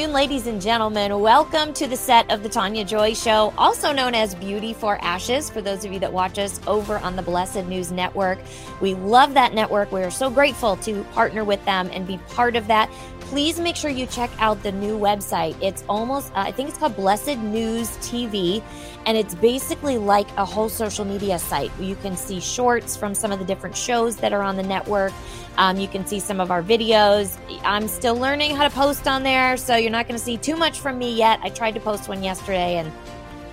afternoon, ladies and gentlemen. Welcome to the set of the Tania Joy Show, also known as Beauty for Ashes, for those of you that watch us over on the Blessed News Network. We love that network. We are so grateful to partner with them and be part of that please make sure you check out the new website. It's almost, uh, I think it's called Blessed News TV, and it's basically like a whole social media site. You can see shorts from some of the different shows that are on the network. Um, you can see some of our videos. I'm still learning how to post on there, so you're not going to see too much from me yet. I tried to post one yesterday and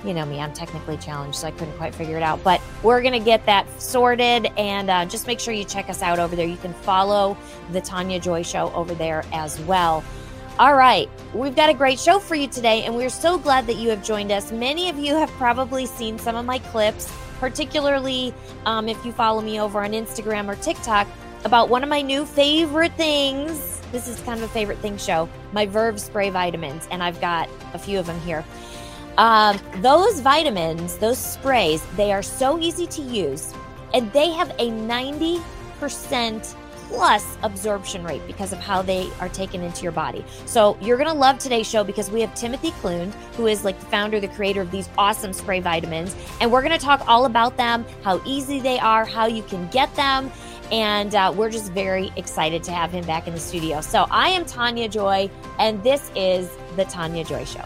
you know me, I'm technically challenged, so I couldn't quite figure it out. But we're going to get that sorted and uh, just make sure you check us out over there. You can follow the Tania Joy Show over there as well. All right, we've got a great show for you today, and we're so glad that you have joined us. Many of you have probably seen some of my clips, particularly um, if you follow me over on Instagram or TikTok, about one of my new favorite things. This is kind of a favorite thing show my Verve spray vitamins, and I've got a few of them here. Um, those vitamins, those sprays, they are so easy to use and they have a 90% plus absorption rate because of how they are taken into your body. So you're going to love today's show because we have Timothy Klund, who is like the founder, the creator of these awesome spray vitamins. And we're going to talk all about them, how easy they are, how you can get them. And uh, we're just very excited to have him back in the studio. So I am Tania Joy, and this is the Tania Joy Show.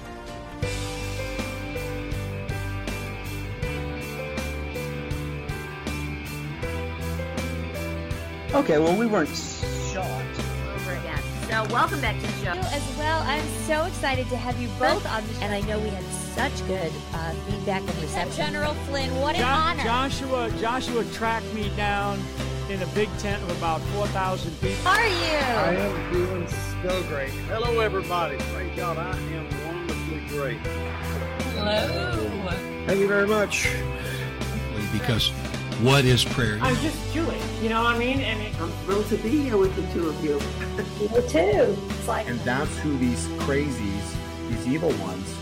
Okay, well, we weren't shot. Over again. So, welcome back to the show. As well, I'm so excited to have you both on the show. And I know we had such good uh, feedback and reception. General Flynn, what an Jo- honor. Joshua, Joshua tracked me down in a big tent of about 4,000 people. How are you? I am doing so great. Hello, everybody. Praise God, I am wonderfully great. Hello. Thank you very much. because what is prayer? I'm just Jewish, you know what I mean? And it, I'm thrilled to be here with the two of you. Me too. It's like and that's who these crazies, these evil ones,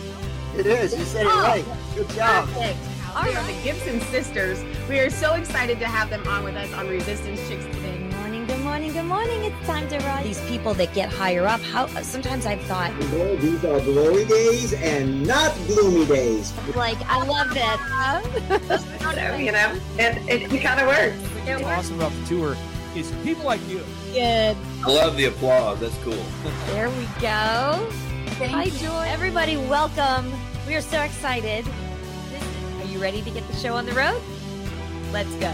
It is. You said it Oh. right. Good job. Perfect. All are the Gibson sisters. We are so excited to have them on with us on Resistance Chicks today. Good morning, good morning, good morning. It's time to rise. These people that get higher up, how sometimes I've thought, These are glory days and not gloomy days. like, I love that. you know, and it, it kind of works. What's awesome about the tour is people like you. Good. I love the applause. That's cool. There we go. Hi, Joy. Everybody, welcome. We are so excited. You ready to get the show on the road? Let's go.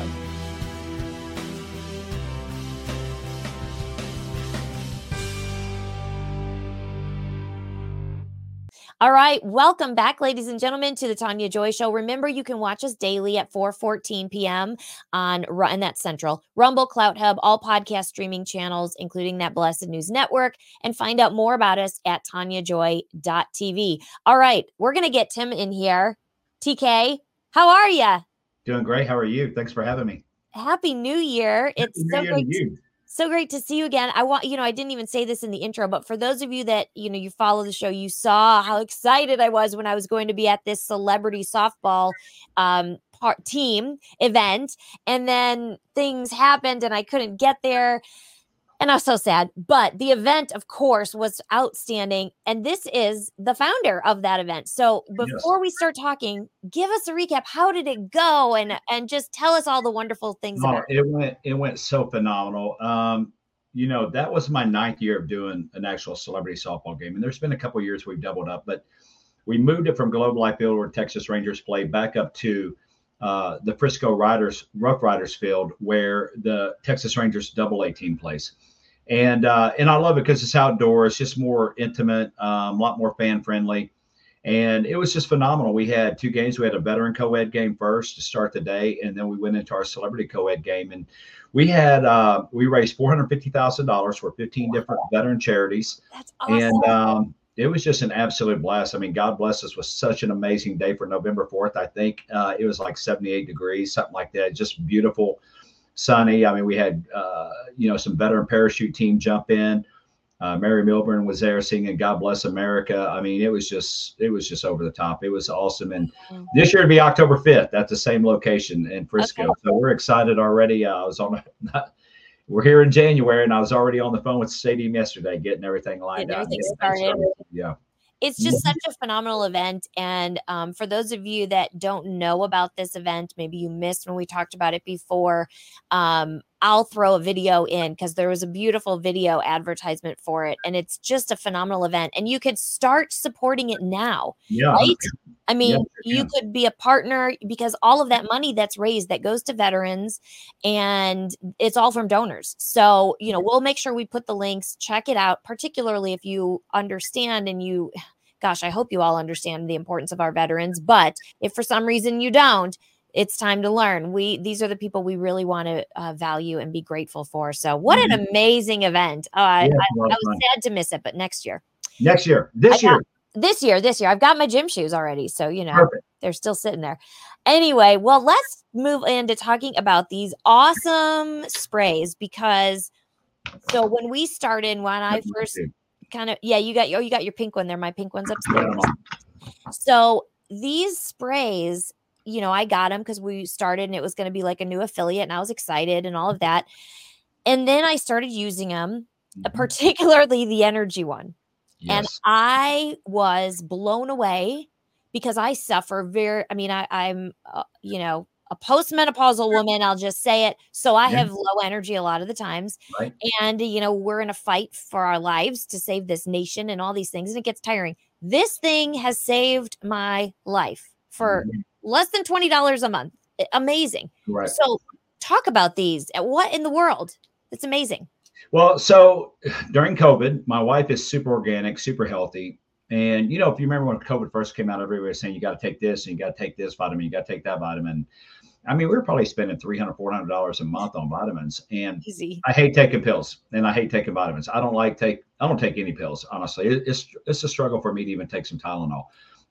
All right, welcome back, ladies and gentlemen, to the Tania Joy Show. Remember, you can watch us daily at 4:14 p.m. on and that's Central, Rumble, Clout Hub, all podcast streaming channels, including that Blessed News Network, and find out more about us at taniajoy.tv. All right, we're gonna get Tim in here. TK, how are you? Doing great. How are you? Thanks for having me. Happy New Year! It's New so Year great. to- so great to see you again. I want, you know, I didn't even say this in the intro, but for those of you that, you know, you follow the show, you saw how excited I was when I was going to be at this celebrity softball um part team event and then things happened and I couldn't get there. And I was so sad. But the event, of course, was outstanding. And this is the founder of that event. So before we start talking, give us a recap. How did it go? And and just tell us all the wonderful things Oh, about it. it went it went so phenomenal. Um, you know, that was my ninth year of doing an actual celebrity softball game. And there's been a couple years we've doubled up, but we moved it from Globe Life Field where Texas Rangers play back up to uh, the Frisco Riders Rough Riders Field where the Texas Rangers double A team plays. And uh, and I love it because it's outdoors, It's just more intimate, um, a lot more fan friendly. And it was just phenomenal. We had two games. We had a veteran co-ed game first to start the day, and then we went into our celebrity co-ed game. And we had uh, we raised four hundred fifty thousand dollars for fifteen different veteran charities. That's awesome. And um, it was just an absolute blast. I mean, God bless us with such an amazing day for November 4th. I think uh, it was like 78 degrees, something like that. Just beautiful, sunny. I mean, we had, uh, you know, some veteran parachute team jump in. Uh, Mary Millben was there singing "God Bless America." I mean, it was just, it was just over the top. It was awesome. And this year to be October 5th at the same location in Frisco. So we're excited already. Uh, I was on, we're here in January, and I was already on the phone with the stadium yesterday, getting everything lined up. out. everything started. Yeah. it's just such a phenomenal event and um, for those of you that don't know about this event maybe you missed when we talked about it before um, i'll throw a video in because there was a beautiful video advertisement for it and it's just a phenomenal event and you could start supporting it now Yeah. right i mean sure you can. could be a partner because all of that money that's raised that goes to veterans and it's all from donors so you know we'll make sure we put the links check it out particularly if you understand and you gosh i hope you all understand the importance of our veterans but if for some reason you don't it's time to learn we these are the people we really want to uh, value and be grateful for so what an amazing event uh, I, Yeah, I, I was fun. sad to miss it but next year Next year, this I got- year, this year this year i've got my gym shoes already so you know perfect. they're still sitting there. Anyway, well, let's move into talking about these awesome sprays because so when we started, when I first kind of yeah, you got oh you got your pink one there. My pink one's upstairs. So these sprays, you know, I got them because we started and it was going to be like a new affiliate, and I was excited and all of that. And then I started using them, Mhm. particularly the energy one and I was blown away because I suffer very. I mean, I, I'm, uh, you know, a postmenopausal woman. I'll just say it. So I Yeah. have low energy a lot of the times, Right. and you know, we're in a fight for our lives to save this nation and all these things, and it gets tiring. This thing has saved my life for Mhm. Less than twenty dollars a month. Amazing. Right. So, talk about these. Uh, What in the world? It's amazing. Well, so during COVID, my wife is super organic, super healthy. And, you know, if you remember when COVID first came out, everybody was saying you got to take this and you got to take this vitamin, you got to take that vitamin. I mean, we were probably spending $300, $400 a month on vitamins. And Easy. I hate taking pills and I hate taking vitamins. I don't like take, I don't take any pills, honestly. It's, it's a struggle for me to even take some Tylenol.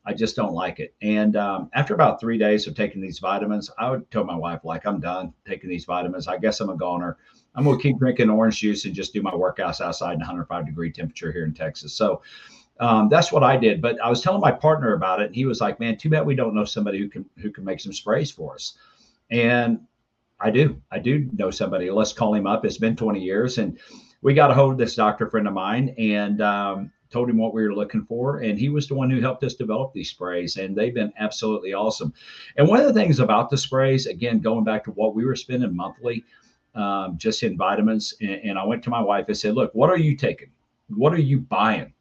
I just don't like it. And um, after about three days of taking these vitamins, I would tell my wife, like, I'm done taking these vitamins. I guess I'm a goner. I'm going to keep drinking orange juice and just do my workouts outside in 105 degree temperature here in Texas. So um, that's what I did. But I was telling my partner about it, and he was like, "Man, too bad we don't know somebody who can who can make some sprays for us." And I do, I do know somebody. Let's call him up. It's been 20 years, and we got a hold of this doctor friend of mine and um, told him what we were looking for, and he was the one who helped us develop these sprays, and they've been absolutely awesome. And one of the things about the sprays, again, going back to what we were spending monthly um, just in vitamins. And, and, I went to my wife and said, Look, what are you taking? What are you buying?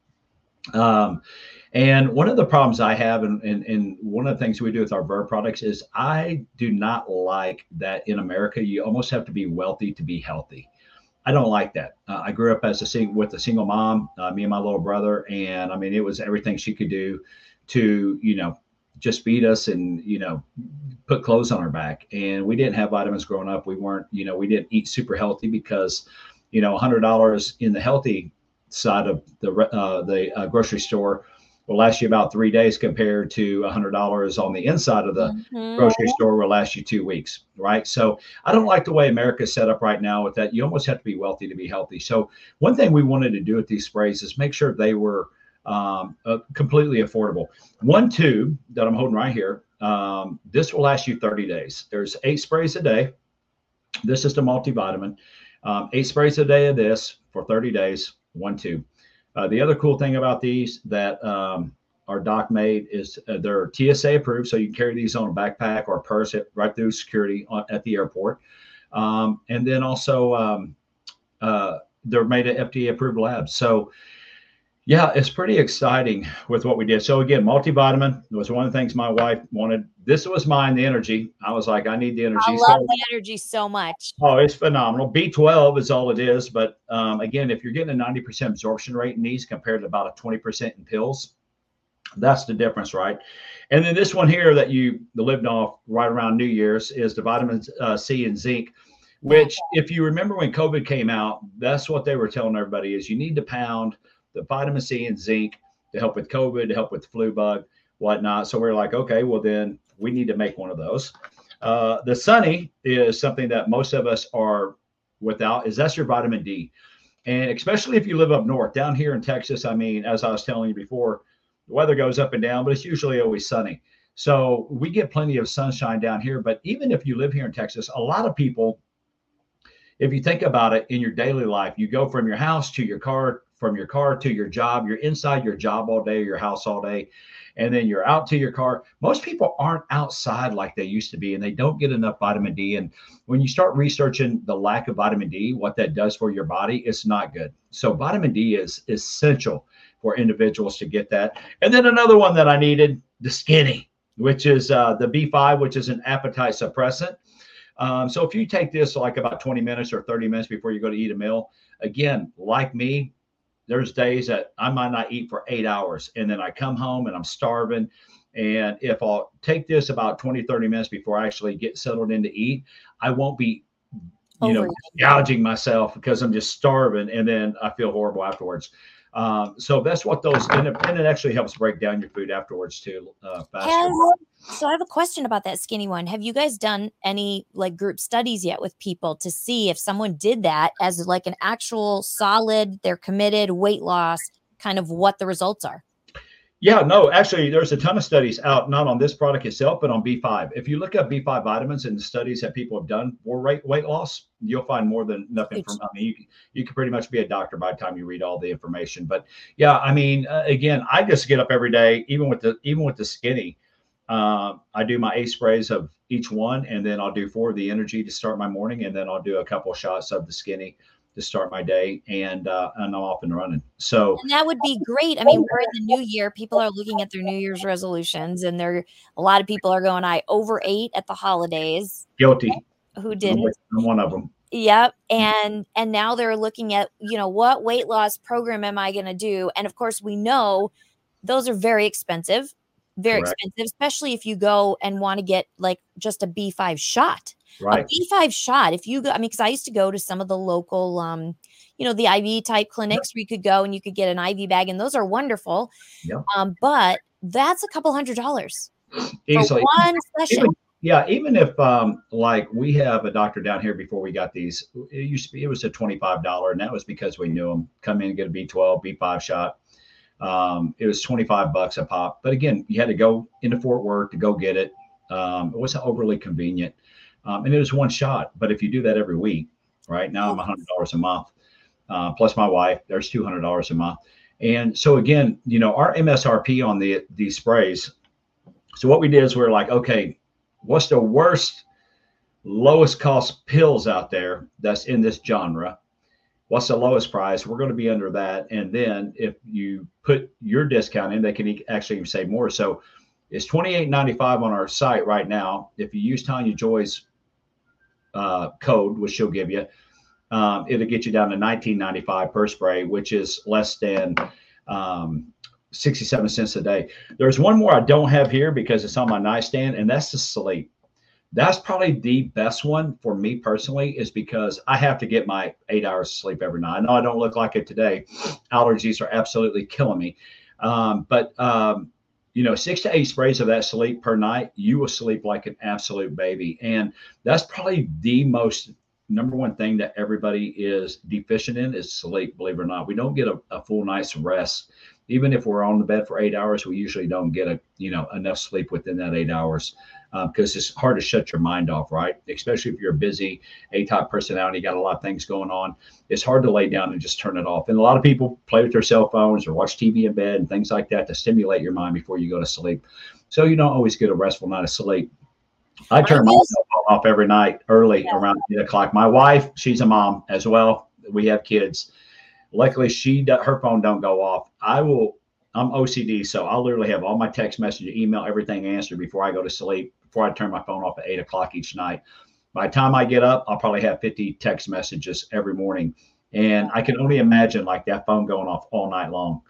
Um, and one of the problems I have, and, and, and one of the things we do with our Verve products is I do not like that in America, you almost have to be wealthy to be healthy. I don't like that. Uh, I grew up as a sing- with a single mom, uh, me and my little brother, and I mean it was everything she could do to you know just feed us and you know put clothes on our back and we didn't have vitamins growing up we weren't you know we didn't eat super healthy because you know $100 in the healthy side of the uh, the uh, grocery store will last you about three days compared to $100 on the inside of the mm-hmm. grocery store will last you two weeks right so i don't like the way america's set up right now with that you almost have to be wealthy to be healthy so one thing we wanted to do with these sprays is make sure they were um, uh, completely affordable. One tube that I'm holding right here, um, this will last you 30 days. There's eight sprays a day. This is the multivitamin. Um, eight sprays a day of this for 30 days, one tube. Uh, the other cool thing about these that um, our doc made is uh, they're TSA approved, so you can carry these on a backpack or a purse right through security on, at the airport. Um, and then also, um, uh, they're made at FDA approved labs. So, yeah, it's pretty exciting with what we did. So again, multivitamin was one of the things my wife wanted. This was mine, the energy. I was like, I need the energy. I love so, the energy so much. Oh, it's phenomenal. B12 is all it is. But um, again, if you're getting a 90% absorption rate in these compared to about a 20% in pills, that's the difference, right? And then this one here that you lived off right around New Year's is the vitamins uh, C and zinc which if you remember when covid came out that's what they were telling everybody is you need to pound the vitamin C and zinc to help with COVID, to help with flu bug, whatnot. So we're like, okay, well then we need to make one of those. Uh, the Sunny is something that most of us are without. Is that's your vitamin D, and especially if you live up north, down here in Texas. I mean, as I was telling you before, the weather goes up and down, but it's usually always sunny. So we get plenty of sunshine down here. But even if you live here in Texas, a lot of people if you think about it in your daily life, you go from your house to your car, from your car to your job. You're inside your job all day, your house all day, and then you're out to your car. Most people aren't outside like they used to be, and they don't get enough vitamin D. And when you start researching the lack of vitamin D, what that does for your body, it's not good. So vitamin D is essential for individuals to get that. And then another one that I needed, the skinny, which is uh, the B5, which is an appetite suppressant. Um, so if you take this like about 20 minutes or 30 minutes before you go to eat a meal, again, like me, there's days that I might not eat for eight hours and then I come home and I'm starving. And if I'll take this about 20, 30 minutes before I actually get settled in to eat, I won't be, you Over know, gouging myself because I'm just starving and then I feel horrible afterwards. Um, so that's what those and it, and it, actually helps break down your food afterwards too. Uh, Has, so I have a question about that skinny one. Have you guys done any like group studies yet with people to see if someone did that as like an actual solid, they're committed weight loss, kind of what the results are? Yeah, no, actually, there's a ton of studies out, not on this product itself, but on B5. If you look up B5 vitamins and the studies that people have done for weight, weight loss, you'll find more than enough information. I mean, you, you can pretty much be a doctor by the time you read all the information. But yeah, I mean, uh, again, I just get up every day, even with the, even with the skinny, uh, I do my eight sprays of each one, and then I'll do four of the energy to start my morning, and then I'll do a couple shots of the skinny to start my day and uh, and I'm off and running. So and that would be great. I mean, we're in the new year. People are looking at their New Year's resolutions, and there a lot of people are going, "I overate at the holidays." Guilty. Who didn't? I'm one of them. Yep. And and now they're looking at you know what weight loss program am I going to do? And of course, we know those are very expensive, very Correct. expensive, especially if you go and want to get like just a B5 shot. Right. A B5 shot, if you go, I mean, because I used to go to some of the local, um, you know, the IV type clinics yep. where you could go and you could get an IV bag, and those are wonderful. Yep. Um, but that's a couple hundred dollars easily. For one session. Even, yeah, even if um, like we have a doctor down here before we got these, it used to be it was a twenty five dollar, and that was because we knew him. Come in and get a B twelve, B five shot. Um, it was 25 bucks a pop. But again, you had to go into Fort Worth to go get it. Um, it wasn't overly convenient. Um, and it was one shot. But if you do that every week, right now I'm $100 a month, uh, plus my wife, there's $200 a month. And so again, you know, our MSRP on the these sprays. So what we did is we are like, okay, what's the worst, lowest cost pills out there that's in this genre? What's the lowest price? We're going to be under that. And then if you put your discount in, they can actually even save more. So it's $28.95 on our site right now. If you use Tania Joy's uh, code, which she'll give you, um, it'll get you down to 19.95 per spray, which is less than um, 67 cents a day. There's one more I don't have here because it's on my nightstand, and that's the sleep. That's probably the best one for me personally, is because I have to get my eight hours of sleep every night. I know I don't look like it today. Allergies are absolutely killing me. Um, but um, you know, six to eight sprays of that sleep per night, you will sleep like an absolute baby. And that's probably the most number one thing that everybody is deficient in is sleep, believe it or not. We don't get a, a full night's rest. Even if we're on the bed for eight hours, we usually don't get a, you know, enough sleep within that eight hours because um, it's hard to shut your mind off, right? Especially if you're a busy A-type personality, got a lot of things going on. It's hard to lay down and just turn it off. And a lot of people play with their cell phones or watch TV in bed and things like that to stimulate your mind before you go to sleep. So you don't always get a restful night of sleep. I turn my cell phone off every night early yeah. around eight o'clock. My wife, she's a mom as well. We have kids. Luckily, she her phone don't go off. I will I'm OCD, so I'll literally have all my text message, email, everything answered before I go to sleep before I turn my phone off at eight o'clock each night. By the time I get up, I'll probably have 50 text messages every morning. And I can only imagine like that phone going off all night long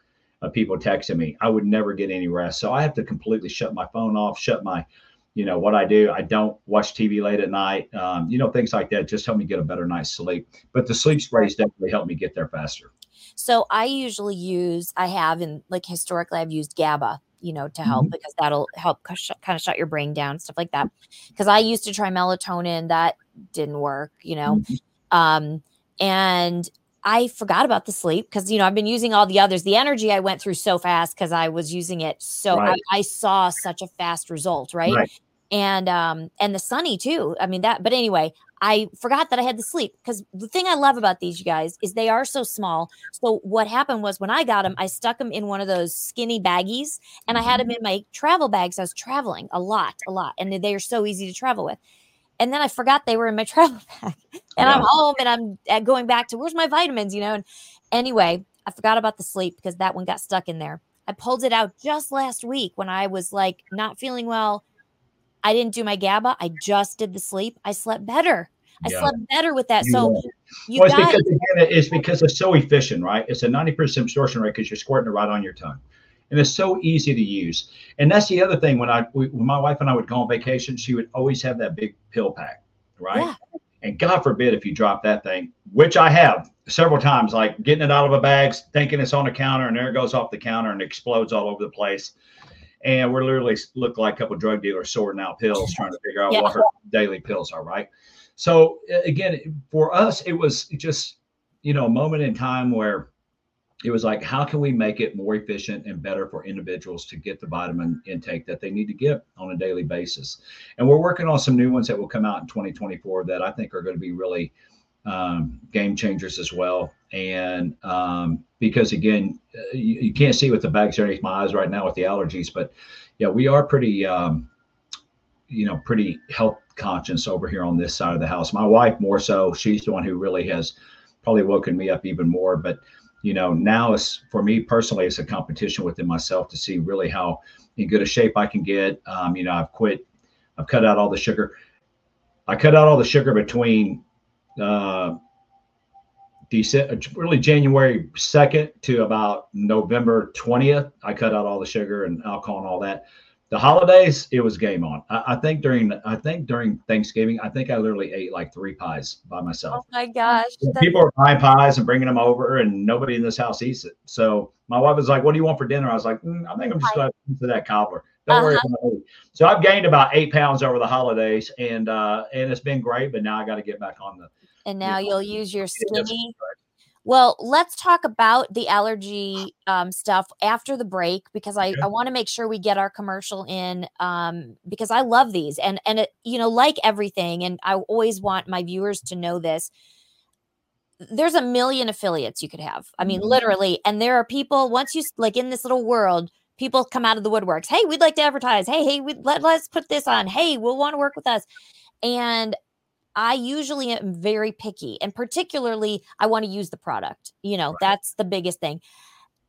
of people texting me. I would never get any rest. So I have to completely shut my phone off, shut my, you know, what I do. I don't watch TV late at night. Um, you know, things like that just help me get a better night's sleep. But the sleep sprays definitely help me get there faster. So I usually use, I have, and like historically, I've used GABA you know, to help mm-hmm. because that'll help kind of shut your brain down, stuff like that. Because I used to try melatonin, that didn't work, you know. Mm-hmm. Um, and I forgot about the sleep because you know I've been using all the others. The energy I went through so fast because I was using it so right. I, I, saw such a fast result, right? right? And um and the sunny too. I mean that. But anyway, I forgot that I had the sleep because the thing I love about these you guys is they are so small. So what happened was when I got them, I stuck them in one of those skinny baggies, and I had them Mm-hmm. in my travel bags. I was traveling a lot, a lot, and they are so easy to travel with. And then I forgot they were in my travel bag, and I'm home, and I'm uh, going back to where's my vitamins, you know. And anyway, I forgot about the sleep because that one got stuck in there. I pulled it out just last week when I was like not feeling well. I didn't do my GABA. I just did the sleep. I slept better. I Yeah. slept better with that. You So will. you well, it's guys, because again, it's because it's so efficient, right? It's a 90% absorption rate because you're squirting it right on your tongue. And it's so easy to use. And that's the other thing when I we, when my wife and I would go on vacation, she would always have that big pill pack, right? Yeah. And God forbid if you drop that thing, which I have several times, like getting it out of a bag, thinking it's on the counter, and there it goes off the counter and explodes all over the place. And we're literally look like a couple drug dealers sorting out pills, trying to figure out Yeah. what her daily pills are, right? So again, for us, it was just you know a moment in time where it was like, how can we make it more efficient and better for individuals to get the vitamin intake that they need to get on a daily basis? And we're working on some new ones that will come out in 2024 that I think are going to be really um, game changers as well. And um, because again, uh, you, you can't see with the bags underneath my eyes right now with the allergies, but yeah, we are pretty, um, you know, pretty health conscious over here on this side of the house. My wife more so, she's the one who really has probably woken me up even more. But you know, now it's for me personally, it's a competition within myself to see really how in good a shape I can get. Um, you know, I've quit, I've cut out all the sugar. I cut out all the sugar between uh, December, really January 2nd to about November 20th. I cut out all the sugar and alcohol and all that. The holidays, it was game on. I, I think during I think during Thanksgiving, I think I literally ate like three pies by myself. oh my gosh, that's- People are buying pies and bringing them over, and nobody in this house eats it. So my wife was like, "What do you want for dinner?" I was like, mm, "I think I'm just going to to that cobbler." Don't worry Uh-huh. about it. So I've gained about eight pounds over the holidays, and uh, and it's been great. But now I got to get back on the. and now you'll use your skinny. Well, let's talk about the allergy um, stuff after the break because I, Okay. I want to make sure we get our commercial in um, because I love these and and it you know like everything and I always want my viewers to know this. There's a million affiliates you could have. I mean, Mhm. literally, and there are people once you like in this little world. People come out of the woodworks. Hey, we'd like to advertise. Hey, hey, we let, let's put this on. Hey, we'll want to work with us. And I usually am very picky, and particularly I want to use the product. You know, that's the biggest thing.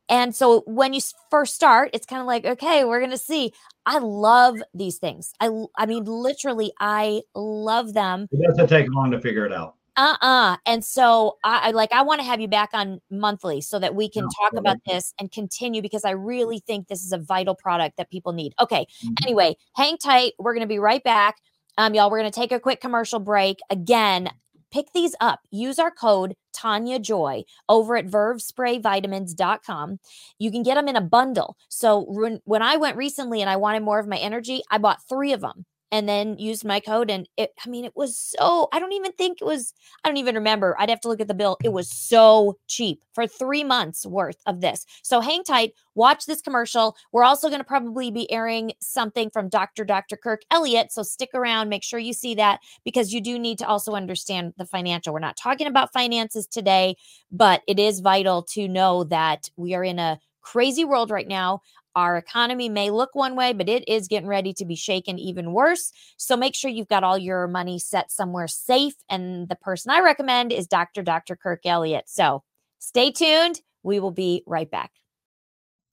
And so when you first start, it's kind of like, okay, we're gonna see. I love these things. I I mean, literally, I love them. It doesn't take long to figure it out. Uh-uh. And so I, I like I want to have you back on monthly so that we can No, talk well, about this and continue because I really think this is a vital product that people need. Okay. Mhm. Anyway, hang tight. We're gonna be right back. Um, y'all, we're gonna take a quick commercial break. Again, pick these up. Use our code Tania Joy over at vervesprayvitamins.com. You can get them in a bundle. So when, when I went recently and I wanted more of my energy, I bought three of them and then used my code. And it, I mean, it was so, I don't even think it was, I don't even remember. I'd have to look at the bill. It was so cheap for three months worth of this. So hang tight, watch this commercial. We're also going to probably be airing something from Dr. Dr. Kirk Elliott. So stick around, make sure you see that because you do need to also understand the financial. We're not talking about finances today, but it is vital to know that we are in a crazy world right now. Our economy may look one way, but it is getting ready to be shaken even worse. So make sure you've got all your money set somewhere safe. And the person I recommend is Dr. Dr. Kirk Elliott. So stay tuned. We will be right back.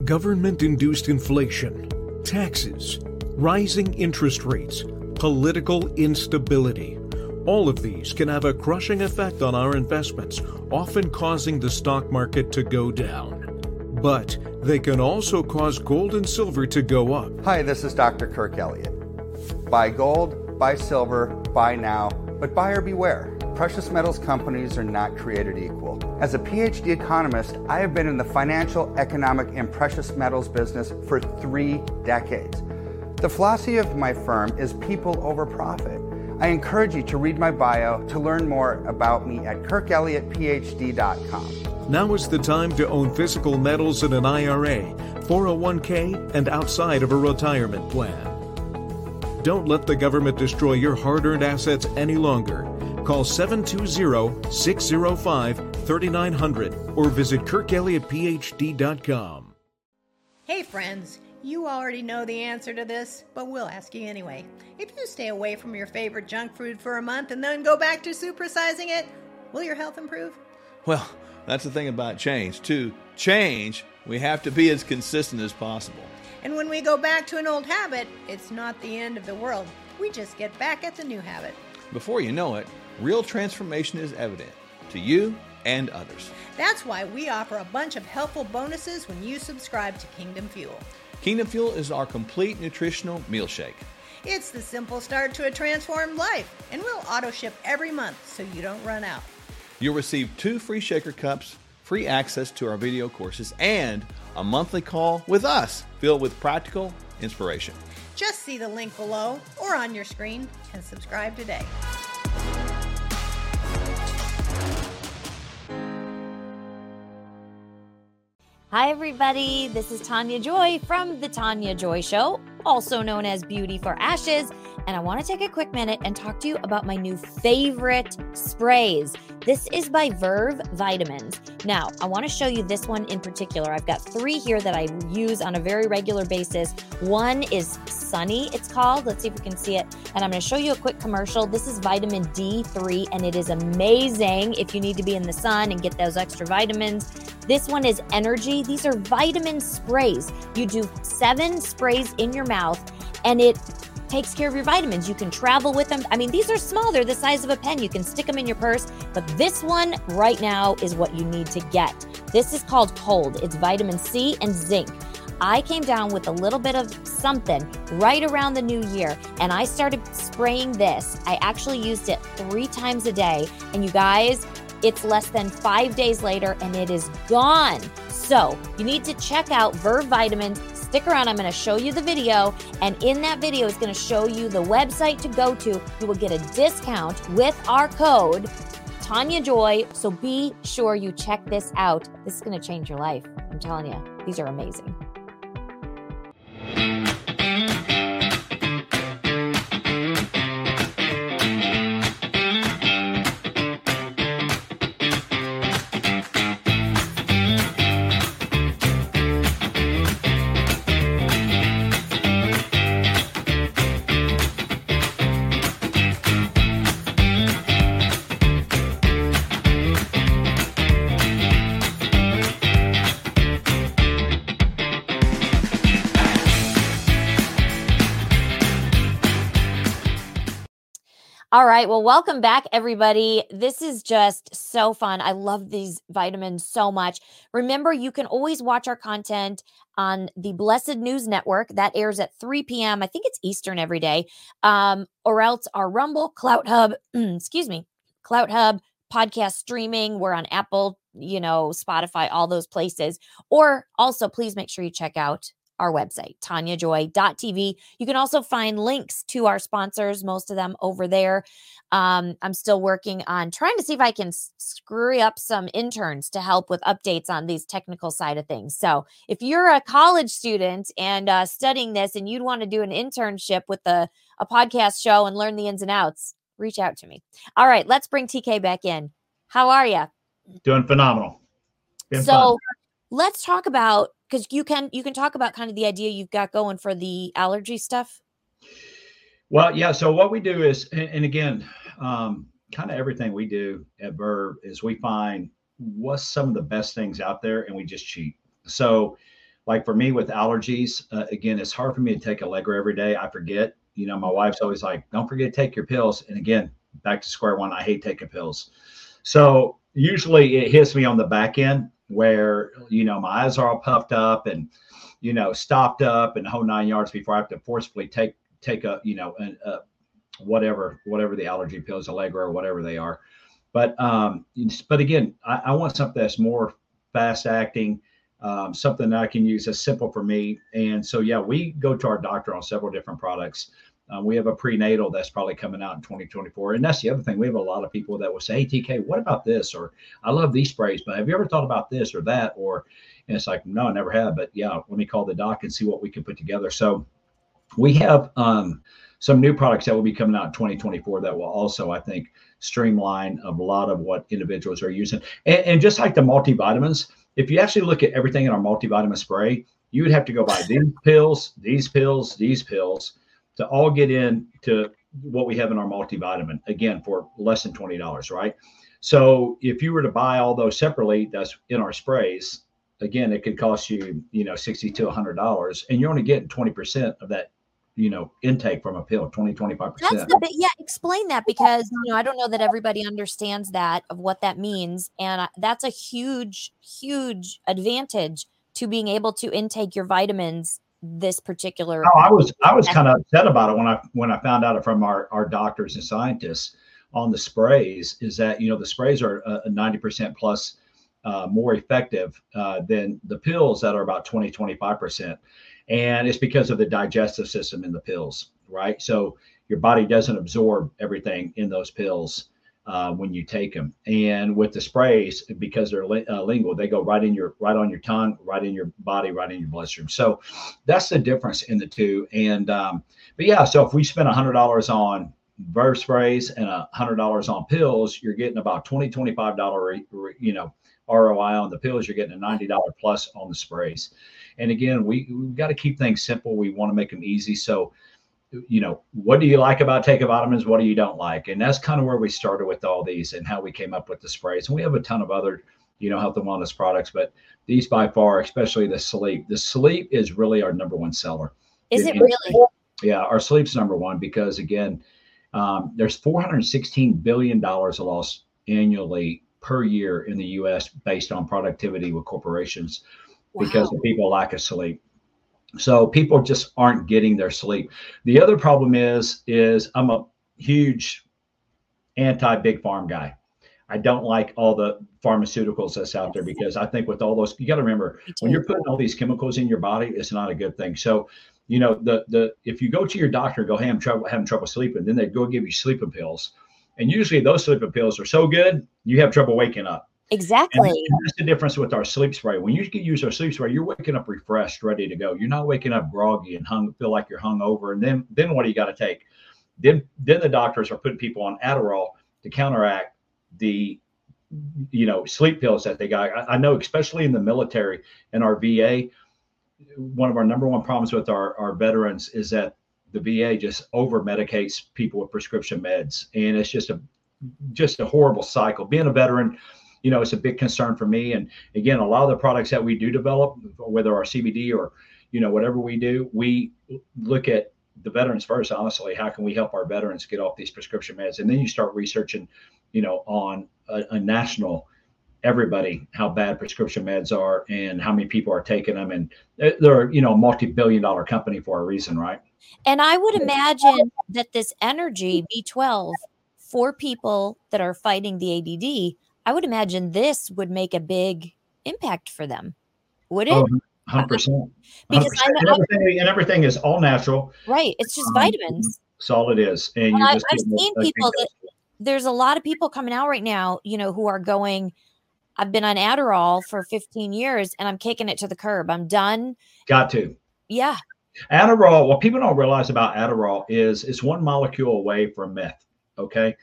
Government induced inflation, taxes, rising interest rates, political instability. All of these can have a crushing effect on our investments, often causing the stock market to go down. But they can also cause gold and silver to go up. Hi, this is Dr. Kirk Elliott. Buy gold, buy silver, buy now, but buyer beware. Precious metals companies are not created equal. As a PhD economist, I have been in the financial, economic, and precious metals business for three decades. The philosophy of my firm is people over profit. I encourage you to read my bio to learn more about me at kirkelliottphd.com. Now is the time to own physical metals in an IRA, 401k, and outside of a retirement plan. Don't let the government destroy your hard earned assets any longer. Call 720 605 3900 or visit kirkelliottphd.com. Hey, friends. You already know the answer to this, but we'll ask you anyway. If you stay away from your favorite junk food for a month and then go back to supersizing it, will your health improve? Well, that's the thing about change. To change, we have to be as consistent as possible. And when we go back to an old habit, it's not the end of the world. We just get back at the new habit. Before you know it, real transformation is evident to you and others. That's why we offer a bunch of helpful bonuses when you subscribe to Kingdom Fuel. Kingdom Fuel is our complete nutritional meal shake. It's the simple start to a transformed life, and we'll auto ship every month so you don't run out. You'll receive two free shaker cups, free access to our video courses, and a monthly call with us filled with practical inspiration. Just see the link below or on your screen and subscribe today. Hi, everybody. This is Tania Joy from The Tania Joy Show, also known as Beauty for Ashes. And I want to take a quick minute and talk to you about my new favorite sprays. This is by Verve Vitamins. Now, I want to show you this one in particular. I've got three here that I use on a very regular basis. One is Sunny, it's called. Let's see if we can see it. And I'm going to show you a quick commercial. This is vitamin D3, and it is amazing if you need to be in the sun and get those extra vitamins. This one is Energy. These are vitamin sprays. You do seven sprays in your mouth, and it takes care of your vitamins. You can travel with them. I mean, these are small, they're the size of a pen. You can stick them in your purse, but this one right now is what you need to get. This is called Cold. It's vitamin C and zinc. I came down with a little bit of something right around the new year and I started spraying this. I actually used it three times a day. And you guys, it's less than five days later and it is gone. So you need to check out Verve Vitamins Stick around, I'm going to show you the video, and in that video, it's going to show you the website to go to. You will get a discount with our code Tania Joy. So be sure you check this out. This is going to change your life. I'm telling you, these are amazing. Right. Well, welcome back, everybody. This is just so fun. I love these vitamins so much. Remember, you can always watch our content on the Blessed News Network. That airs at 3 p.m. I think it's Eastern every day. Um, or else our Rumble, Clout Hub, excuse me, Clout Hub, podcast streaming. We're on Apple, you know, Spotify, all those places. Or also, please make sure you check out our website, taniajoy.tv. You can also find links to our sponsors, most of them over there. Um, I'm still working on trying to see if I can screw up some interns to help with updates on these technical side of things. So if you're a college student and uh, studying this and you'd want to do an internship with a, a podcast show and learn the ins and outs, reach out to me. All right, let's bring TK back in. How are you? Doing phenomenal. Been so fun. let's talk about because you can you can talk about kind of the idea you've got going for the allergy stuff? Well yeah so what we do is and, and again um, kind of everything we do at verve is we find what's some of the best things out there and we just cheat. So like for me with allergies uh, again it's hard for me to take allegra every day i forget. You know my wife's always like don't forget to take your pills. And again back to square one i hate taking pills. So usually it hits me on the back end where you know my eyes are all puffed up and you know stopped up and whole nine yards before I have to forcibly take take a you know a, a whatever whatever the allergy pills, Allegra or whatever they are. But um, but again, I, I want something that's more fast acting, um, something that I can use that's simple for me. And so yeah, we go to our doctor on several different products. Um, we have a prenatal that's probably coming out in 2024. And that's the other thing. We have a lot of people that will say, Hey, TK, what about this? Or I love these sprays, but have you ever thought about this or that? Or, it's like, no, I never have. But yeah, let me call the doc and see what we can put together. So we have um, some new products that will be coming out in 2024 that will also, I think, streamline a lot of what individuals are using. And, and just like the multivitamins, if you actually look at everything in our multivitamin spray, you would have to go buy these pills, these pills, these pills to all get in to what we have in our multivitamin again for less than $20, right? So if you were to buy all those separately, that's in our sprays, again, it could cost you, you know, 60 to $100 and you're only getting 20% of that you know intake from a pill 20 25 percent that's the bit yeah explain that because you know i don't know that everybody understands that of what that means and that's a huge huge advantage to being able to intake your vitamins this particular oh, i was i was kind of upset about it when i when i found out from our our doctors and scientists on the sprays is that you know the sprays are a 90% plus uh, more effective uh, than the pills that are about 20 25% and it's because of the digestive system in the pills, right? So your body doesn't absorb everything in those pills uh, when you take them. And with the sprays, because they're li- uh, lingual, they go right in your right on your tongue, right in your body, right in your bloodstream. So that's the difference in the two. And um, but yeah, so if we spend a hundred dollars on verve sprays and a hundred dollars on pills, you're getting about 20 25 dollar you know ROI on the pills. You're getting a ninety dollar plus on the sprays. And again, we we've got to keep things simple. We want to make them easy. So, you know, what do you like about take taking vitamins? What do you don't like? And that's kind of where we started with all these and how we came up with the sprays. And we have a ton of other, you know, health and wellness products, but these by far, especially the sleep, the sleep is really our number one seller. Is it really? Yeah, our sleep's number one because again, um, there's 416 billion dollars lost annually per year in the U.S. based on productivity with corporations wow. because of people lack of sleep. So people just aren't getting their sleep. The other problem is is I'm a huge anti big farm guy. I don't like all the pharmaceuticals that's out there because I think with all those, you got to remember when you're putting all these chemicals in your body, it's not a good thing. So, you know, the the if you go to your doctor and go, hey, I'm trouble having trouble sleeping, then they go give you sleeping pills, and usually those sleeping pills are so good you have trouble waking up. Exactly. And that's the difference with our sleep spray. When you use our sleep spray, you're waking up refreshed, ready to go. You're not waking up groggy and hung, feel like you're hung over. And then, then what do you got to take? Then, then the doctors are putting people on Adderall to counteract the, you know, sleep pills that they got. I, I know, especially in the military and our VA, one of our number one problems with our, our veterans is that the VA just over medicates people with prescription meds, and it's just a just a horrible cycle. Being a veteran, you know, it's a big concern for me. And again, a lot of the products that we do develop, whether our CBD or, you know, whatever we do, we look at the veterans first, honestly, how can we help our veterans get off these prescription meds? And then you start researching, you know, on a, a national everybody how bad prescription meds are and how many people are taking them and they're you know a multi-billion dollar company for a reason right and i would imagine that this energy b12 for people that are fighting the add I would imagine this would make a big impact for them. Would it? Oh, 100%. Because 100%. And, everything, and, everything, is all natural. Right. It's just um, vitamins. That's all it is. And, and I, have seen people that there's a lot of people coming out right now, you know, who are going, I've been on Adderall for 15 years and I'm kicking it to the curb. I'm done. Got to. Yeah. Adderall, what people don't realize about Adderall is it's one molecule away from meth. Okay.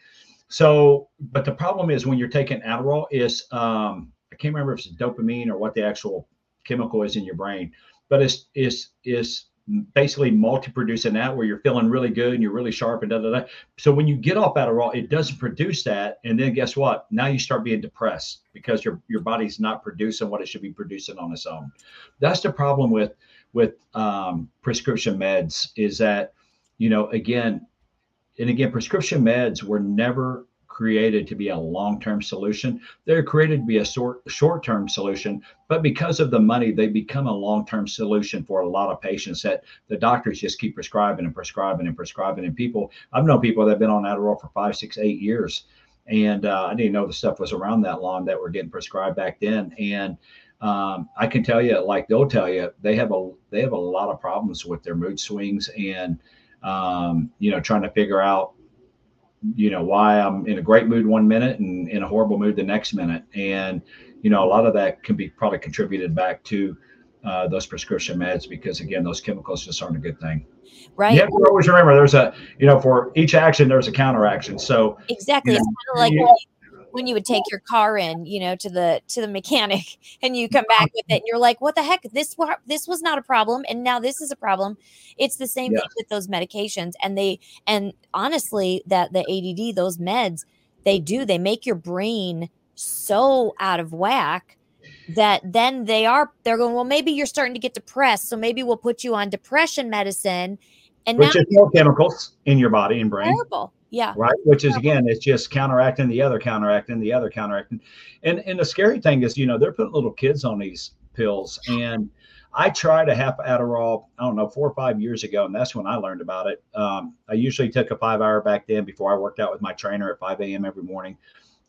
So, but the problem is when you're taking Adderall, is um, I can't remember if it's dopamine or what the actual chemical is in your brain, but it's it's is basically multi-producing that where you're feeling really good and you're really sharp and da da da. So when you get off Adderall, it doesn't produce that, and then guess what? Now you start being depressed because your your body's not producing what it should be producing on its own. That's the problem with with um, prescription meds is that you know again and again, prescription meds were never created to be a long-term solution. They're created to be a short short-term solution, but because of the money, they become a long-term solution for a lot of patients that the doctors just keep prescribing and prescribing and prescribing. And people, I've known people that have been on Adderall for five, six, eight years, and uh, I didn't know the stuff was around that long that were getting prescribed back then. And um, I can tell you, like they'll tell you, they have a they have a lot of problems with their mood swings and um, you know, trying to figure out, you know, why I'm in a great mood one minute and in a horrible mood the next minute. And, you know, a lot of that can be probably contributed back to uh, those prescription meds because, again, those chemicals just aren't a good thing. right? You have to always remember there's a, you know, for each action, there's a counteraction. So exactly. You know, it's kind of like you, when, you, would take your car in, you know, to the to the mechanic and you come back with it and you're like, what the heck? This this was not a problem. And now this is a problem. It's the same yes. thing with those medications. And they and honestly, that the ADD, those meds, they do, they make your brain so out of whack that then they are they're going well maybe you're starting to get depressed so maybe we'll put you on depression medicine and which now is more chemicals in your body and brain terrible yeah. Right? Which is again it's just counteracting the other counteracting the other counteracting. And and the scary thing is you know they're putting little kids on these pills. And i tried a half adderall i don't know four or five years ago and that's when i learned about it. Um, i usually took a five hour back then before i worked out with my trainer at 5 a.m every morning.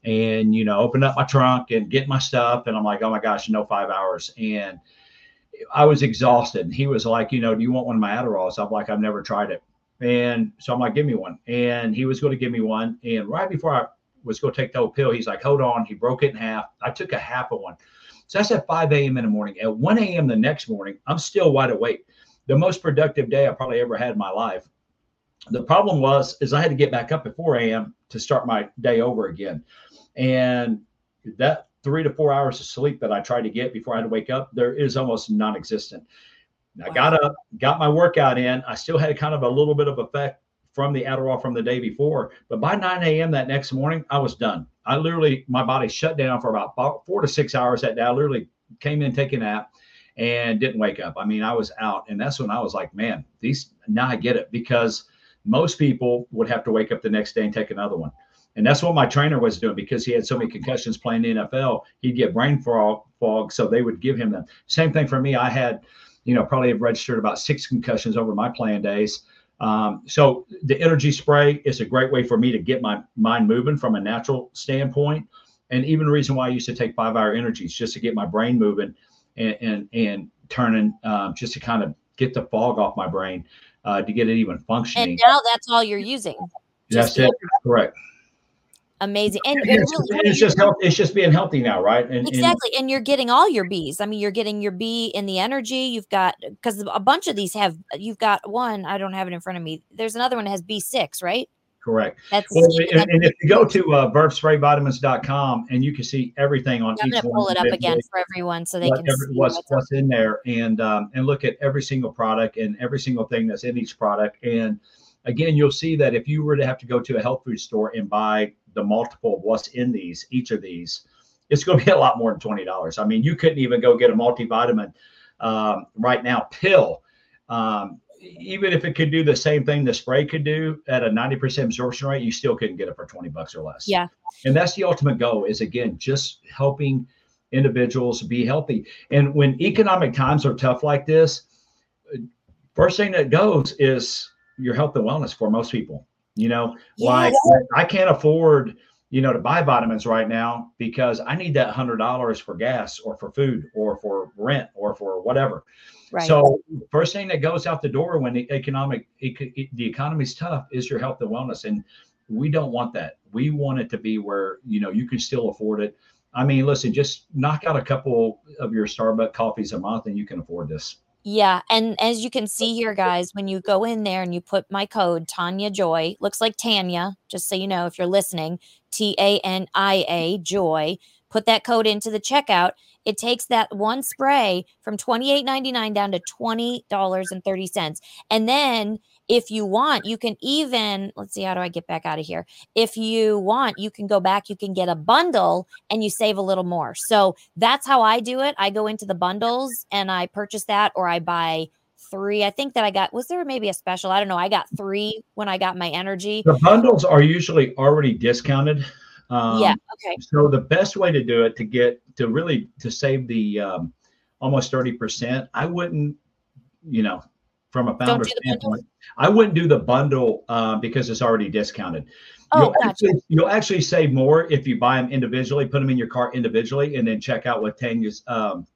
And you know open up my trunk and get my stuff and i'm like oh my gosh no five hours. And i was exhausted. And he was like you know do you want one of my adderalls? I'm like i've never tried it and so i'm like give me one. And he was going to give me one. And right before i was going to take the whole pill he's like hold on. He broke it in half. I took a half of one. So that's at 5 a.m in the morning. At 1 a.m the next morning i'm still wide awake. The most productive day i probably ever had in my life. The problem was is i had to get back up at 4 a.m to start my day over again. And that three to four hours of sleep that I tried to get before I had to wake up, there is almost non-existent. Wow. I got up, got my workout in. I still had kind of a little bit of effect from the Adderall from the day before, but by 9 a.m. that next morning, I was done. I literally, my body shut down for about four to six hours that day. I literally came in, take a nap, and didn't wake up. I mean, I was out, and that's when I was like, man, these now I get it because most people would have to wake up the next day and take another one. And that's what my trainer was doing because he had so many concussions playing the NFL. He'd get brain fog, fog, so they would give him them. Same thing for me. I had, you know, probably have registered about six concussions over my playing days. Um, so the energy spray is a great way for me to get my mind moving from a natural standpoint. And even the reason why I used to take five hour energies just to get my brain moving and and, and turning um, just to kind of get the fog off my brain uh, to get it even functioning. And now that's all you're using. That's it. Correct amazing and, it's, really, it's just health, it's just being healthy now right? And, exactly and, and, you're getting all your bees i mean you're getting your bee in the energy you've got because a bunch of these have you've got one i don't have it in front of me there's another one that has b6 right? Correct. That's well, and, and, if you go to uh, vervesprayvitamins.com and you can see everything on I'm each gonna pull it up again for everyone so they can every, see what's, what's, what's in there and um, and look at every single product and every single thing that's in each product and again you'll see that if you were to have to go to a health food store and buy the multiple of what's in these, each of these, it's going to be a lot more than twenty dollars. I mean, you couldn't even go get a multivitamin um, right now pill. Um, even if it could do the same thing the spray could do at a 90% absorption rate, you still couldn't get it for 20 bucks or less. Yeah. And that's the ultimate goal is again, just helping individuals be healthy. And when economic times are tough like this, first thing that goes is your health and wellness for most people. You know, yes. like I can't afford, you know, to buy vitamins right now because I need that hundred dollars for gas or for food or for rent or for whatever. Right. So first thing that goes out the door when the economic the economy's tough is your health and wellness, and we don't want that. We want it to be where you know you can still afford it. I mean, listen, just knock out a couple of your Starbucks coffees a month, and you can afford this. Yeah, and as you can see here, guys, when you go in there and you put my code Tania Joy, looks like Tania, just so you know if you're listening, T A N I A Joy. Put that code into the checkout. It takes that one spray from $28.99 down to $20.30. And then if you want, you can even, let's see, how do I get back out of here? If you want, you can go back, you can get a bundle and you save a little more. So that's how I do it. I go into the bundles and I purchase that or I buy three. I think that I got, was there maybe a special? I don't know. I got three when I got my energy. The bundles are usually already discounted. Um, yeah. Okay. So the best way to do it to get to really to save the um, almost 30%, I wouldn't, you know, from a founder standpoint. I wouldn't do the bundle uh, because it's already discounted. Oh, you'll, gotcha. actually, you'll actually save more if you buy them individually, put them in your cart individually, and then check out with Tania's um,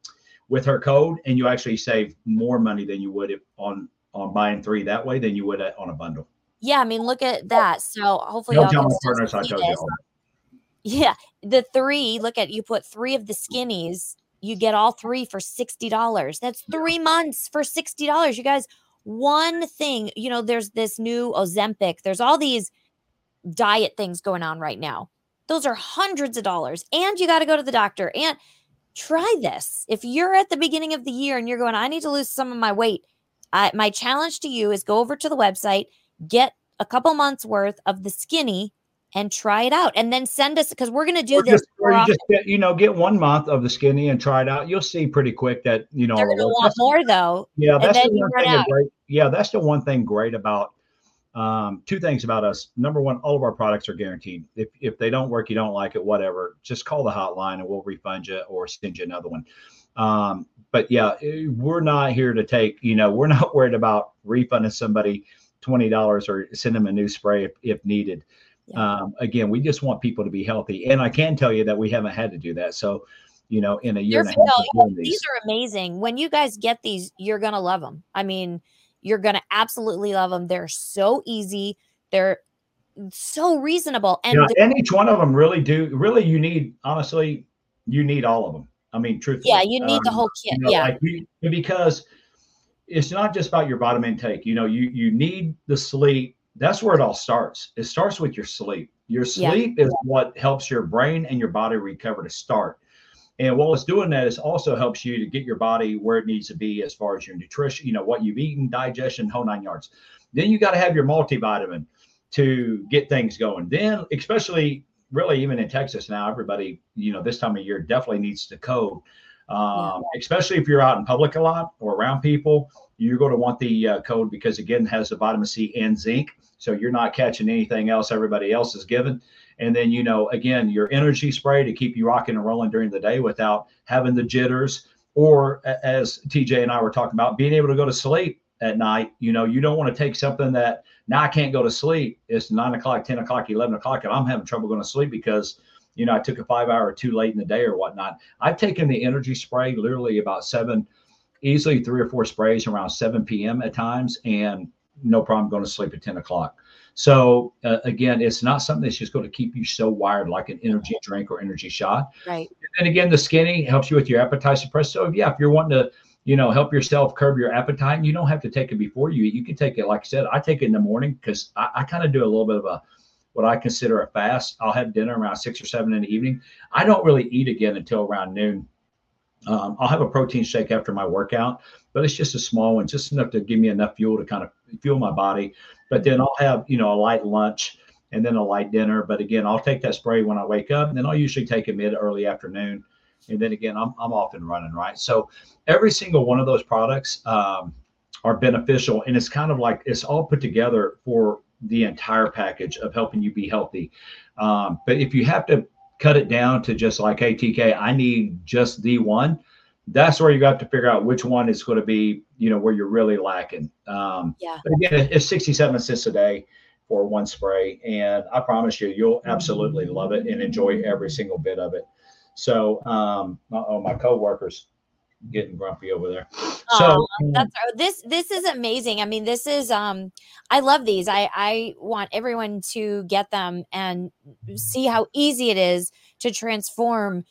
with her code, and you actually save more money than you would if on on buying three that way than you would on a bundle. Yeah, I mean, look at that. So hopefully, y'all can partners, I told you Yeah, the three. Look at you. Put three of the skinnies. You get all three for sixty dollars. That's three months for sixty dollars. You guys, one thing, you know, there's this new Ozempic, there's all these diet things going on right now. Those are hundreds of dollars, and you got to go to the doctor. And try this. If you're at the beginning of the year and you're going, I need to lose some of my weight, I, my challenge to you is go over to the website, get a couple months worth of the skinny and try it out and then send us because we're going to do or this just, or you just get, you know get one month of the skinny and try it out you'll see pretty quick that you know they're going to want more though yeah that's the one thing great, yeah that's the one thing great about um, two things about us. Number one, all of our products are guaranteed. If if they don't work, you don't like it, whatever, just call the hotline and we'll refund you or send you another one. Um, but yeah, eh, we're not here to take, you know, we're not worried about refunding somebody $20 or send them a new spray if, if needed. Yeah. Um, again, we just want people to be healthy. And I can tell you that we haven't had to do that. So, you know, in a year and a half. No, these. these are amazing. When you guys get these, you're to love them. I mean, you're to absolutely love them. They're so easy. They're so reasonable. And, yeah, and each one of them really do, really, you need, honestly, you need all of them. I mean, truthfully. Yeah, you need um, the whole kit. You know, yeah. Like you, because it's not just about your bottom intake. You know, you you need the sleep. That's where it all starts. It starts with your sleep. Your sleep yeah. is what helps your brain and your body recover to start. And while it's doing that, it also helps you to get your body where it needs to be as far as your nutrition, you know, what you've eaten, digestion, whole nine yards. Then you got to have your multivitamin to get things going. Then, especially really even in Texas now, everybody, you know, this time of year definitely needs to code. Um, yeah. Especially if you're out in public a lot or around people, you're going to want the uh, code because again, has the vitamin C and zinc. So you're not catching anything else everybody else is given. And then, you know, again, your energy spray to keep you rocking and rolling during the day without having the jitters. Or as TJ and I were talking about, being able to go to sleep at night. You know, you don't want to take something that now I can't go to sleep. It's nine o'clock, 10 o'clock, 11 o'clock, and I'm having trouble going to sleep because, you know, I took a five hour too late in the day or whatnot. I've taken the energy spray literally about seven, easily three or four sprays around 7 p.m. at times, and no problem going to sleep at 10 o'clock. So uh, again, it's not something that's just going to keep you so wired like an energy drink or energy shot. Right. And again, the skinny helps you with your appetite suppress. So yeah, if you're wanting to you know, help yourself curb your appetite. You don't have to take it before you eat. You can take it, like I said, I take it in the morning because I, I kind of do a little bit of a what I consider a fast. I'll have dinner around six or seven in the evening. I don't really eat again until around noon. Um, I'll have a protein shake after my workout, but it's just a small one, just enough to give me enough fuel to kind of fuel my body. But then I'll have, you know, a light lunch and then a light dinner. But again, I'll take that spray when I wake up, and then I'll usually take it mid early afternoon and then again I'm, I'm off and running right so every single one of those products um, are beneficial and it's kind of like it's all put together for the entire package of helping you be healthy um, but if you have to cut it down to just like hey tk i need just the one that's where you got to figure out which one is going to be you know where you're really lacking um, yeah but again it's 67 cents a day for one spray and i promise you you'll absolutely love it and enjoy every single bit of it so, um, oh, my coworkers getting grumpy over there. So um, that's this this is amazing. I mean, this is um I love these. I I want everyone to get them and see how easy it is to transform.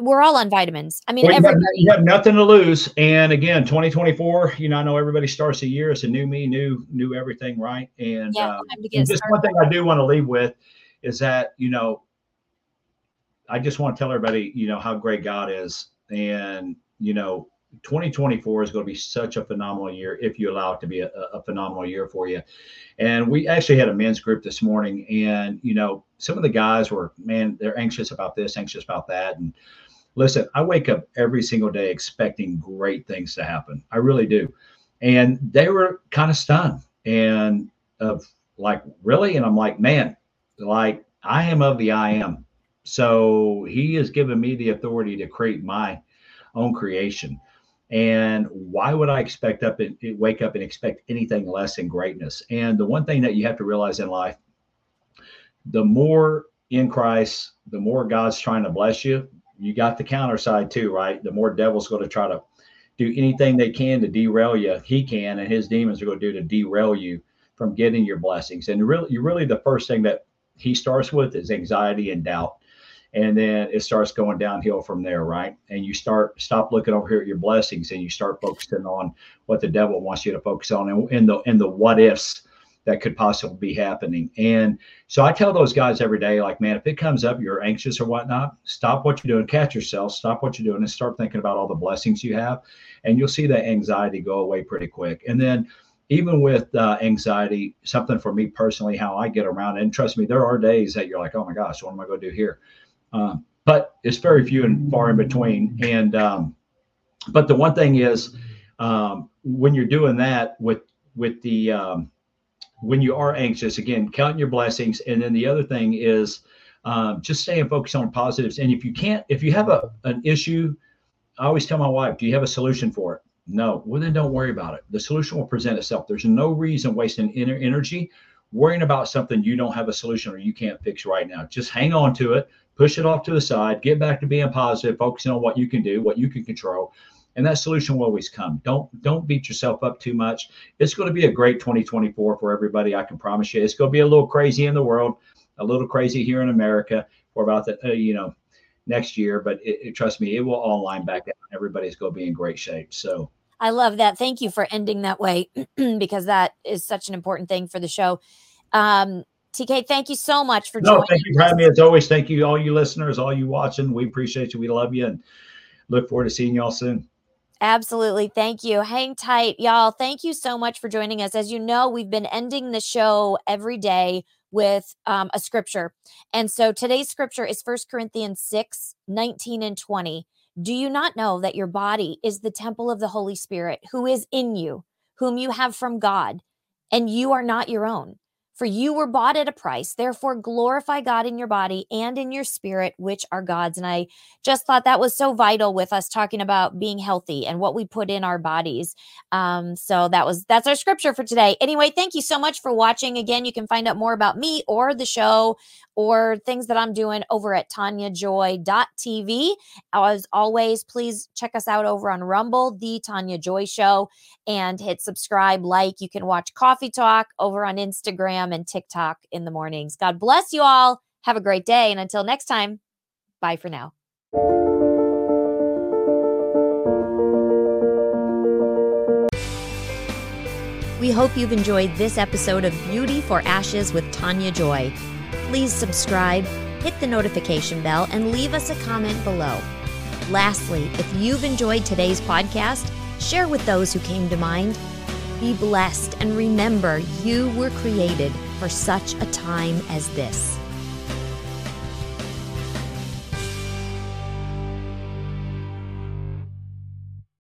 We're all on vitamins. I mean, well, everybody. You have, you have nothing to lose. And again, 2024. You know, I know everybody starts a year. It's a new me, new new everything, right? And, yeah, um, and just started. one thing I do want to leave with is that you know I just want to tell everybody, you know, how great God is. And, you know, 2024 is going to be such a phenomenal year if you allow it to be a, a, phenomenal year for you. And we actually had a men's group this morning, and you know, some of the guys were, man, they're anxious about this, anxious about that. And listen, I wake up every single day expecting great things to happen. I really do. And they were kind of stunned and of like, really? And I'm like, man, like I am of the I am. So he has given me the authority to create my own creation. And why would I expect up and wake up and expect anything less than greatness? And the one thing that you have to realize in life, the more in Christ, the more God's trying to bless you. You got the counter side too, right? The more devil's going to try to do anything they can to derail you. He can, and his demons are going to do to derail you from getting your blessings. And really, you really the first thing that he starts with is anxiety and doubt. and then it starts going downhill from there, right? And you start stop looking over here at your blessings, and you start focusing on what the devil wants you to focus on, and, and the and the what ifs that could possibly be happening. And so I tell those guys every day, like, man, if it comes up, you're anxious or whatnot, stop what you're doing, catch yourself, stop what you're doing, and start thinking about all the blessings you have, and you'll see that anxiety go away pretty quick. And then even with uh, anxiety, something for me personally, how I get around, and trust me, there are days that you're like, oh my gosh, what am I going to do here? Um, but it's very few and far in between. And um, but the one thing is, um, when you're doing that with with the um, when you are anxious, again, count your blessings, and then the other thing is um, just staying focused on positives. And if you can't, if you have a an issue, I always tell my wife, "Do you have a solution for it?" No. Well, then don't worry about it. The solution will present itself. There's no reason wasting inner energy worrying about something you don't have a solution or you can't fix right now. Just hang on to it, push it off to the side, get back to being positive, focusing on what you can do, what you can control, and that solution will always come. Don't don't beat yourself up too much. It's going to be a great 2024 for everybody. I can promise you. It's going to be a little crazy in the world, a little crazy here in America for about the uh, you know next year, but it, it, trust me, it will all line back down. Everybody's going to be in great shape. So. I love that. Thank you for ending that way because that is such an important thing for the show. Um, TK, thank you so much for joining. no, thank you for having me. As always, thank you, all you listeners, all you watching. We appreciate you. We love you and look forward to seeing y'all soon. Absolutely. Thank you. Hang tight, y'all. Thank you so much for joining us. As you know, we've been ending the show every day with um, a scripture. And so today's scripture is First Corinthians 6 19 and 20. Do you not know that your body is the temple of the Holy Spirit who is in you, whom you have from God, and you are not your own? For you were bought at a price. Therefore, glorify God in your body and in your spirit, which are God's. And I just thought that was so vital with us talking about being healthy and what we put in our bodies. Um, so that was that's our scripture for today. Anyway, thank you so much for watching. Again, you can find out more about me or the show or things that I'm doing over at taniajoy.tv. As always, please check us out over on Rumble, The Tania Joy Show, and hit subscribe, like. You can watch Coffee Talk over on Instagram and TikTok in the mornings. God bless you all. Have a great day. And until next time, bye for now. We hope you've enjoyed this episode of Beauty for Ashes with Tania Joy please subscribe, hit the notification bell, and leave us a comment below. Lastly, if you've enjoyed today's podcast, share with those who came to mind. Be blessed and remember you were created for such a time as this.